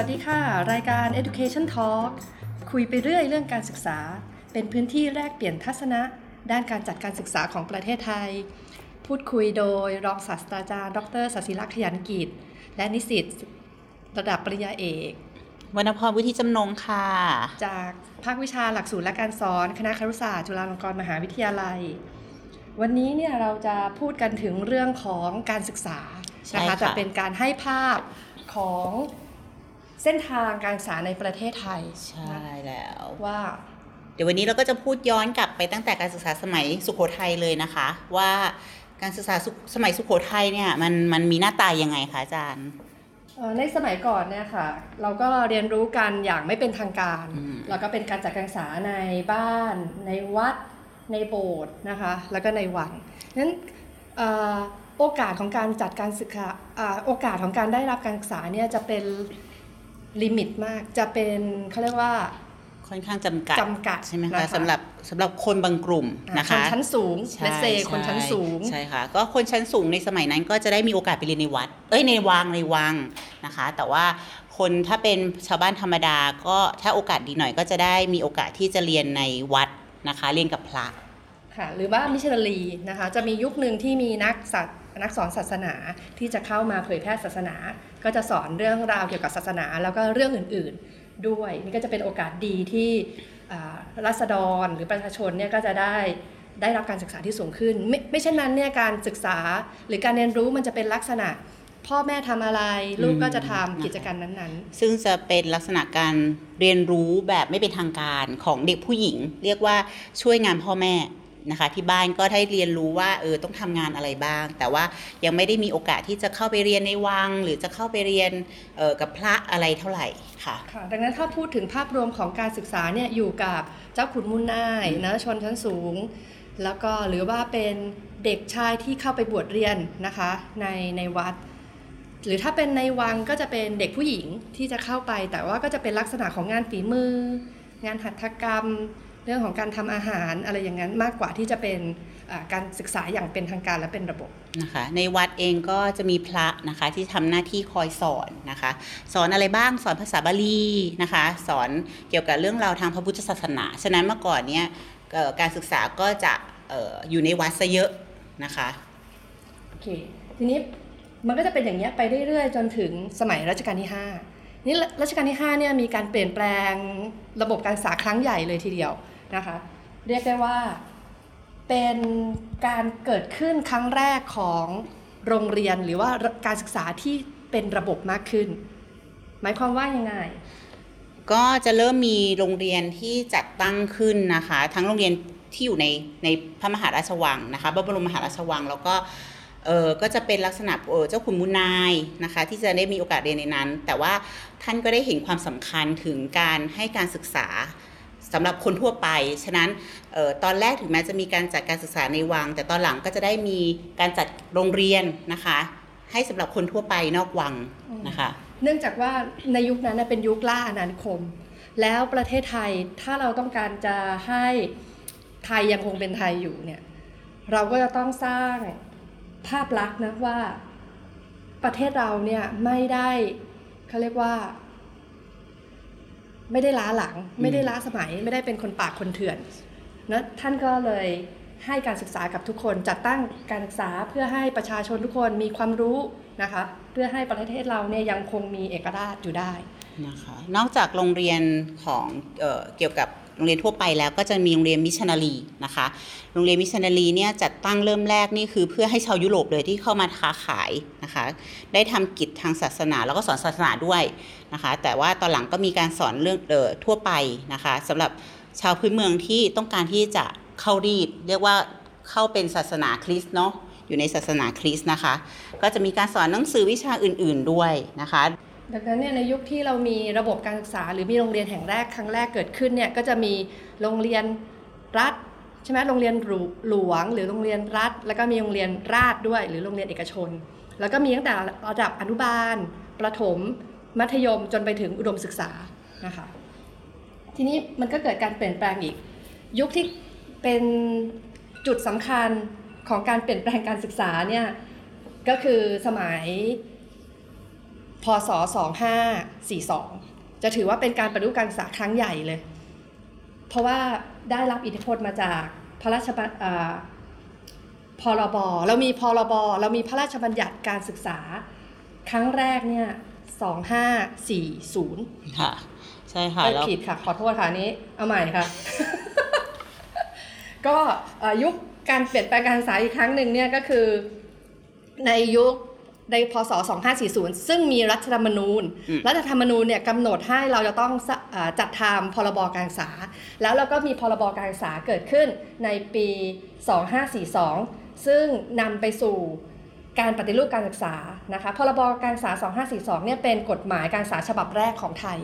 วัสดีค่ะ รายการ Education Talk คุยไปเรื่อยเรื่องการศึกษา เป็นพื้นที่แลกเปลี่ยนทัศนะ ด้านการจัดการศึกษาของประเทศไทย พูดคุยโดยรองศาสตราจารย์ ดรศศิลักษณ์ขยันกิจ และนิสิตระดับปริญญาเอกวรรณพรวุฒิจำนงค่ะ จากภาควิชาหลักสูตรและการสอนคณะครุศาสตร์จุฬาลงกรณ์มหาวิทยาลัย วันนี้เนี่ยเราจะพูดกันถึงเรื่องของการศึกษาใช่นะคะค่ะจะเป็นการให้ภาพของ เส้นทางการศึกษาในประเทศไทยใช่แล้วว่า เดี๋ยววันนี้เราก็จะพูดย้อนกลับไปตั้งแต่การศึกษาสมัยสุโขทัยเลยนะคะ ว่าการศึกษาสุสมัยสุโขทัยเนี่ยมันมันมีหน้าตายังไงคะอาจารย์เอ่อในสมัยก่อนเนี่ยค่ะ เราก็เรียนรู้กันอย่างไม่เป็นทางการอืมแล้วก็เป็นการจัดการศึกษาในบ้าน ในวัด ในโบสถ์นะคะ แล้วก็ในวังนั้นเอ่อโอกาสของการจัดการศึกษาอ่าโอกาสของการได้รับการศึกษาเนี่ยจะเป็น ลิมิตมากจะเป็นเขาเรียกว่าค่อนข้างจำกัดจำกัดใช่ไหมนะคะคะสำหรับสำหรับคนบางกลุ่มอ่านะคะชนชั้นสูงใช่เลเซคนชั้นสูงใช่ค่ะก็คนชั้นสูงในสมัยนั้นก็จะได้มีโอกาสไปเรียนในวัด เอ้ยในวังในวังนะคะ แต่ว่าคนถ้าเป็นชาวบ้านธรรมดาก็ถ้าโอกาสดีหน่อยก็จะได้มีโอกาสที่จะเรียนในวัดนะคะ เรียนกับพระค่ะหรือว่ามิชชันนารีนะคะ จะมียุคหนึ่งที่มีนักศาสตร์ นักสอนศาสนาที่จะเข้ามาเผยแพร่ศาสนา ก็จะสอนเรื่องราวเกี่ยวกับศาสนา แล้วก็เรื่องอื่นๆด้วย นี่ก็จะเป็นโอกาสดีที่อ่ารัษฎรหรือประชาชนเนี่ยก็จะได้ได้รับการศึกษาที่สูงขึ้น ไม่ไม่เช่นนั้นเนี่ยการศึกษาหรือการเรียนรู้มันจะเป็นลักษณะ พ่อแม่ทำอะไร ลูกก็จะทำอืมกิจการนั้นซึ่งจะเป็นลักษณะการเรียนรู้แบบไม่เป็นทางการของเด็กผู้หญิง เรียกว่าช่วยงานพ่อแม่ นะคะ ที่บ้านก็ได้เรียนรู้ว่าเออต้องทำงานอะไรบ้าง แต่ว่ายังไม่ได้มีโอกาสที่จะเข้าไปเรียนในวัง หรือจะเข้าไปเรียนเออกับพระอะไรเท่าไหร่ค่ะๆค่ะ ดังนั้นถ้าพูดถึงภาพรวมของการศึกษาเนี่ยอยู่กับเจ้าขุนมุนนายนะชนชั้นสูง แล้วก็หรือว่าเป็นเด็กชายที่เข้าไปบวชเรียนนะคะในในวัดหรือถ้าเป็นในวังก็จะเป็นเด็กผู้หญิงที่จะเข้าไป แต่ว่าก็จะเป็นลักษณะของงานฝีมือ งานหัตถกรรม เรื่องของการทำอาหารอะไรอย่างนั้นมากกว่าที่จะเป็นอ่าการศึกษาอย่างเป็นทางการและเป็นระบบนะคะในวัดเองก็จะมีพระนะคะที่ทำหน้าที่คอยสอนนะคะ สอนอะไรบ้างสอนภาษาบาลีนะคะ สอนเกี่ยวกับเรื่องราวทางพระพุทธศาสนา ฉะนั้นเมื่อก่อนเนี้ยเอ่อการศึกษาก็จะเอ่ออยู่ในวัดซะเยอะนะคะโอเคทีนี้มันก็จะเป็นอย่างนี้ยไปเรื่อยๆ จนถึงสมัยรัชกาลที่ 5 นี่รัชกาลที่5เนี่ยมีการเปลี่ยนแปลงระบบการศึกษาครั้งใหญ่เลยทีเดียว นะคะ เรียกได้ว่าเป็นการเกิดขึ้นครั้งแรกของโรงเรียนหรือว่าการศึกษาที่เป็นระบบมากขึ้น หมายความว่ายังไงก็จะเริ่มมีโรงเรียนที่จัดตั้งขึ้นนะคะ ทั้งโรงเรียนที่อยู่ในในพระมหาราชวังนะคะพระบรมมหาราชวังแล้วก็เออก็จะเป็นลักษณะเออเจ้าขุนมุนนายนะคะ ที่จะได้มีโอกาสเรียนในนั้น แต่ว่าท่านก็ได้เห็นความสำคัญถึงการให้การศึกษา สำหรับคนทั่วไป ฉะนั้นออตอนแรกถึงแม้จะมีการจัดการศึกษาในวัง แต่ตอนหลังก็จะได้มีการจัดโรงเรียนนะคะ ให้สำหรับคนทั่วไปนอกวังนะคะ เนื่องจากว่าในยุคนั้นเป็นยุคล่าอาณานิคม แล้วประเทศไทยถ้าเราต้องการจะให้ไทยยังคงเป็นไทยอยู่เนี่ยเราก็จะต้องสร้างภาพลักษณ์นะว่าประเทศเราเนี่ยไม่ได้เขาเรียกว่า ไม่ได้ล้าหลัง ไม่ได้ล้าสมัย ไม่ได้เป็นคนปากคนเถื่อนนะท่านก็เลยให้การศึกษากับทุกคนจัดตั้งการศึกษาเพื่อให้ประชาชนทุกคนมีความรู้นะคะเพื่อให้ประเทศเราเนี่ยยังคงมีเอกราชอยู่ได้นะคะนอกจากโรงเรียนของเออเกี่ยวกับ โรงเรียนทั่วไปแล้วก็จะมีโรงเรียนมิชชันนารีนะคะโรงเรียนมิชชันนารีเนี่ยจัดตั้งเริ่มแรกนี่คือเพื่อให้ชาวยุโรปเลยที่เข้ามาค้าขายนะคะได้ทำกิจทางศาสนาแล้วก็สอนศาสนาด้วยนะคะแต่ว่าตอนหลังก็มีการสอนเรื่องเออทั่วไปนะคะสำหรับชาวพื้นเมืองที่ต้องการที่จะเข้ารีดเรียกว่าเข้าเป็นศาสนาคริสต์เนาะอยู่ในศาสนาคริสต์นะคะ ก็จะมีการสอนหนังสือวิชาอื่น ๆด้วยนะคะ ดังนั้นเนี่ยในยุคที่เรามีระบบการศึกษา หรือมีโรงเรียนแห่งแรกครั้งแรกเกิดขึ้นเนี่ยก็จะมีโรงเรียนรัฐใช่ไหมโรงเรียนหลวง หรือโรงเรียนรัฐ แล้วก็มีโรงเรียนราชด้วย หรือโรงเรียนเอกชน แล้วก็มีตั้งแต่ระดับอนุบาล ประถม มัธยมจนไปถึงอุดมศึกษานะคะทีนี้มันก็เกิดการเปลี่ยนแปลงอีก ยุคที่เป็นจุดสำคัญของการเปลี่ยนแปลงการศึกษาเนี่ยก็คือสมัย พศ 2542 จะถือว่าเป็นการปฏิรูปการศึกษาครั้งใหญ่เลย เพราะว่าได้รับอิทธิพลมาจากพระราชบัญอ่าพรบ เรามีพรบ เรามีพระราชบัญญัติการศึกษา ครั้งแรกเนี่ย 2540 ค่ะ ใช่ค่ะเอ้ยแล้วผิดค่ะ ขอโทษค่ะอันนี้ เอาใหม่ค่ะ ก็เอ่อยุคการเปลี่ยนแปลงการศึกษาอีกครั้งหนึ่งเนี่ยก็คือในยุค ในพศ 2540 ซึ่งมีรัฐธรรมนูญอืมรัฐธรรมนูญเนี่ยกำหนดให้เราจะต้องสะเอ่อจัดทำพรบการศึกษา แล้วเราก็มีพรบการศึกษาเกิดขึ้นในปี 2542 ซึ่งนำไปสู่การปฏิรูปการศึกษานะคะพรบการศึกษา 2542 เนี่ยเป็นกฎหมายการศึกษาฉบับแรกของไทย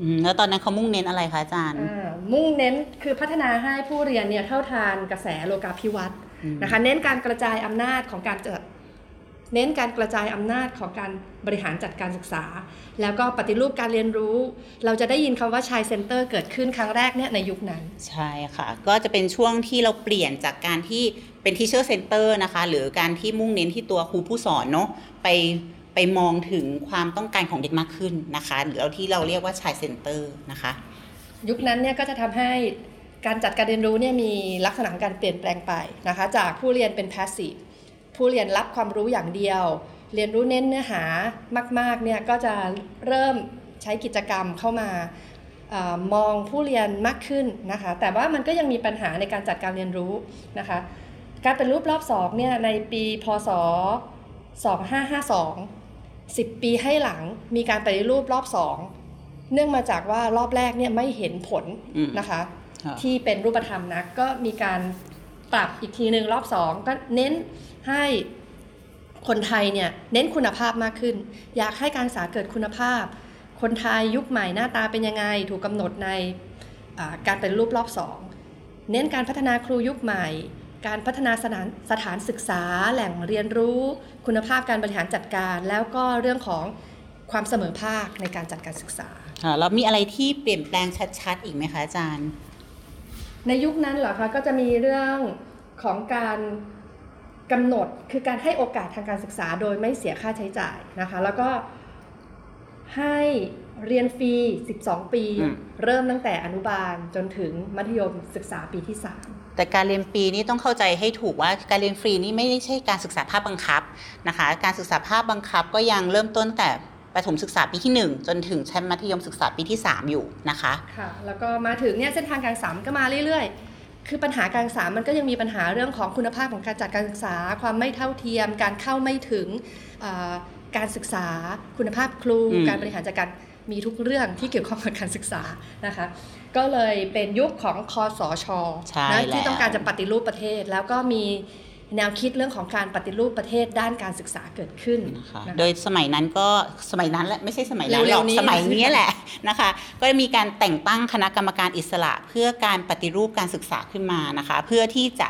อืมแล้วตอนนั้นเขามุ่งเน้นอะไรคะอาจารย์อ่ามุ่งเน้นคือพัฒนาให้ผู้เรียนเนี่ยเท่าทานกระแสโลกาภิวัตน์อืมนะคะเน้นการกระจายอำนาจของการจัด เน้นการกระจายอำนาจของการบริหารจัดการศึกษา แล้วก็ปฏิรูปการเรียนรู้ เราจะได้ยินคำว่า child center เกิดขึ้นครั้งแรกเนี่ยในยุคนั้น ใช่ค่ะ ก็จะเป็นช่วงที่เราเปลี่ยนจากการที่เป็น teacher center นะคะ หรือการที่มุ่งเน้นที่ตัวครูผู้สอนเนาะไปไปมองถึงความต้องการของเด็กมากขึ้นนะคะ หรือที่เราเรียกว่า child center นะคะ ยุคนั้นเนี่ยก็จะทำให้การจัดการเรียนรู้เนี่ยมีลักษณะของการเปลี่ยนแปลงไปนะคะ จากผู้เรียนเป็น passive ผู้เรียนรับความรู้อย่างเดียว เรียนรู้เน้นเนื้อหามากๆเนี่ยก็จะเริ่มใช้กิจกรรมเข้ามาเออมองผู้เรียนมากขึ้นนะคะ แต่ว่ามันก็ยังมีปัญหาในการจัดการเรียนรู้นะคะ การเป็นรูปรอบสองเนี่ยในปีพศ 2552 10 ปีให้หลังมีการปฏิรูปรอบสองเนื่องมาจากว่ารอบแรกเนี่ยไม่เห็นผลอืมนะคะค่ะที่เป็นรูปธรรมนะก็มีการ ปรับอีกทีหนึ่งรอบสองก็เน้นให้คนไทยเนี่ยเน้นคุณภาพมากขึ้น อยากให้การศึกษาเกิดคุณภาพ คนไทยยุคใหม่หน้าตาเป็นยังไง ถูกกำหนดในการเป็นรูปรอบสองเน้นการพัฒนาครูยุคใหม่ การพัฒนาสถานสถานศึกษา แหล่งเรียนรู้ คุณภาพการบริหารจัดการ แล้วก็เรื่องของความเสมอภาคในการจัดการศึกษาแล้วมีอะไรที่เปลี่ยนแปลงชัดๆ อีกไหมคะอาจารย์ ในยุคนั้นเหรอคะก็จะมีเรื่องของการกำหนดคือการให้โอกาสทางการศึกษาโดยไม่เสียค่าใช้จ่ายนะคะแล้วก็ให้เรียนฟรี 12 ปีอืมเริ่มตั้งแต่อนุบาลจนถึงมัธยมศึกษาปีที่แต่การเรียนฟรีนี่ต้องเข้าใจให้ถูกว่าการเรียนฟรีนี่ไม่ได้ใช่การศึกษาภาคบังคับนะคะ การศึกษาภาคบังคับก็ยังเริ่มต้นแต่ ประถมศึกษาปีที่ 1 จนถึงชั้นมัธยมศึกษาปีที่ 3 อยู่นะคะ3ค่ะแล้วก็มาถึงเนี่ยเส้นทางการศึกษามันก็มาเรื่อยๆ คือปัญหาการศึกษามันก็ยังมีปัญหาเรื่องของคุณภาพของการจัดการศึกษา ความไม่เท่าเทียม การเข้าไม่ถึงเอ่อการศึกษา คุณภาพครูอืมการบริหารจัดการมีทุกเรื่องที่เกี่ยวข้องกับการศึกษานะคะก็เลยเป็นยุคของคอสชใช่นะแล้วที่ต้องการจะปฏิรูปประเทศแล้วก็มี แนวคิดเรื่องของการปฏิรูปประเทศด้านการศึกษาเกิดขึ้นนะคะนะคะโดยสมัยนั้นก็สมัยนั้นแหละไม่ใช่สมัยนั้นหเร็รอวกๆนี้สมัยนี้แหละนะคะ ก็มีการแต่งตั้งคณะกรรมการอิสระ เพื่อการปฏิรูปการศึกษาขึ้นมานะคะ เพื่อที่จะ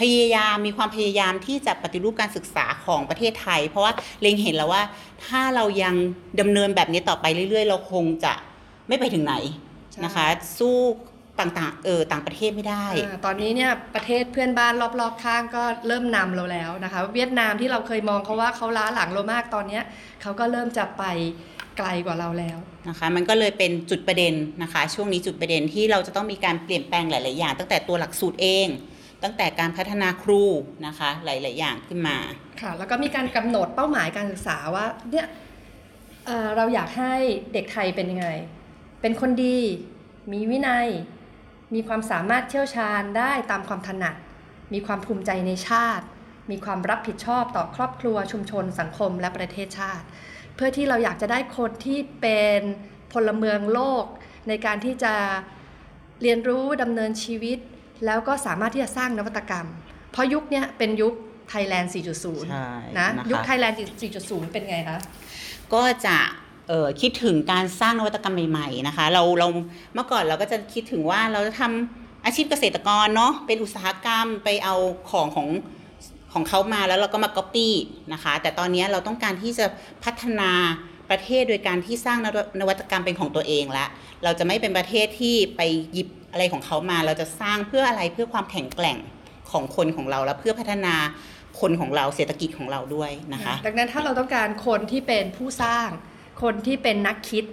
พยายามมีความพยายามที่จะปฏิรูปการศึกษาของประเทศไทย เพราะว่าเล็งเห็นแล้วว่า ถ้าเรายังดำเนินแบบนี้ต่อไปเรื่อย ๆ เราคงจะไม่ไปถึงไหนนะคะ สู้ ต่างๆเออต่างประเทศไม่ได้อ่าตอนนี้เนี่ยประเทศเพื่อนบ้านรอบๆข้างก็เริ่มนำเราแล้วนะคะเวียดนามที่เราเคยมองเขาว่าเขาล้าหลังเรามากตอนเนี้ยเขาก็เริ่มจะไปไกลกว่าเราแล้วนะคะมันก็เลยเป็นจุดประเด็นนะคะ ช่วงนี้จุดประเด็นที่เราจะต้องมีการเปลี่ยนแปลงหลาย ๆ อย่าง ตั้งแต่ตัวหลักสูตรเอง ตั้งแต่การพัฒนาครูนะคะหลาย ๆ อย่างขึ้นมาค่ะแล้วก็มีการกำหนดเป้าหมายการศึกษาว่าเนี่ยเอ่อเราอยากให้เด็กไทยเป็นยังไง เป็นคนดีมีวินัย มีความสามารถเชี่ยวชาญได้ตามความถนัด มีความภูมิใจในชาติ มีความรับผิดชอบต่อครอบครัวชุมชน สังคมและประเทศชาติ เพื่อที่เราอยากจะได้คนที่เป็นพลเมืองโลก ในการที่จะเรียนรู้ดำเนินชีวิต แล้วก็สามารถที่จะสร้างนวัตกรรม เพราะยุคเนี้ยเป็นยุค Thailand 4.0ใช่นะนะคะยุค Thailand 4.0 เป็นไงคะ ก็จะเอ่อ คิดถึงการสร้างนวัตกรรมใหม่ๆนะคะ เราเราเมื่อก่อนเราก็จะคิดถึงว่าเราจะทำอาชีพเกษตรกรเนาะเป็นอุตสาหกรรมไปเอาของของของเขามาแล้วเราก็มาก๊อปปี้นะคะ แต่ตอนนี้เราต้องการที่จะพัฒนาประเทศโดยการที่สร้างนวนวัตกรรมเป็นของตัวเองละเราจะไม่เป็นประเทศที่ไปหยิบอะไรของเขามา เราจะสร้างเพื่ออะไรเพื่อความแข็งแกร่งของคนของเรา และเพื่อพัฒนาคนของเราเศรษฐกิจของเราด้วยนะคะ ดังนั้นถ้าเราต้องการคนที่เป็นผู้สร้าง คนที่เป็นนักคิด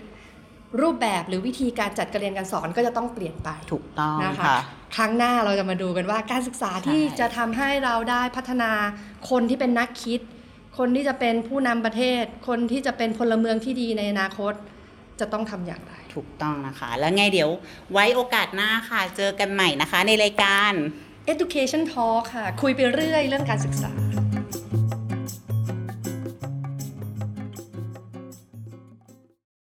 รูปแบบหรือวิธีการจัดการเรียนการสอนก็จะต้องเปลี่ยนไปถูกต้องนะคะค่ะครั้งหน้าเราจะมาดูกันว่าการศึกษาที่ใช่จะทำให้เราได้พัฒนาคนที่เป็นนักคิด คนที่จะเป็นผู้นำประเทศ คนที่จะเป็นพลเมืองที่ดีในอนาคตจะต้องทำอย่างไรถูกต้องนะคะ แล้วไงเดี๋ยวไว้โอกาสหน้าค่ะ เจอกันใหม่นะคะในรายการ Education Talk ค่ะ คุยไปเรื่อยเรื่องการศึกษา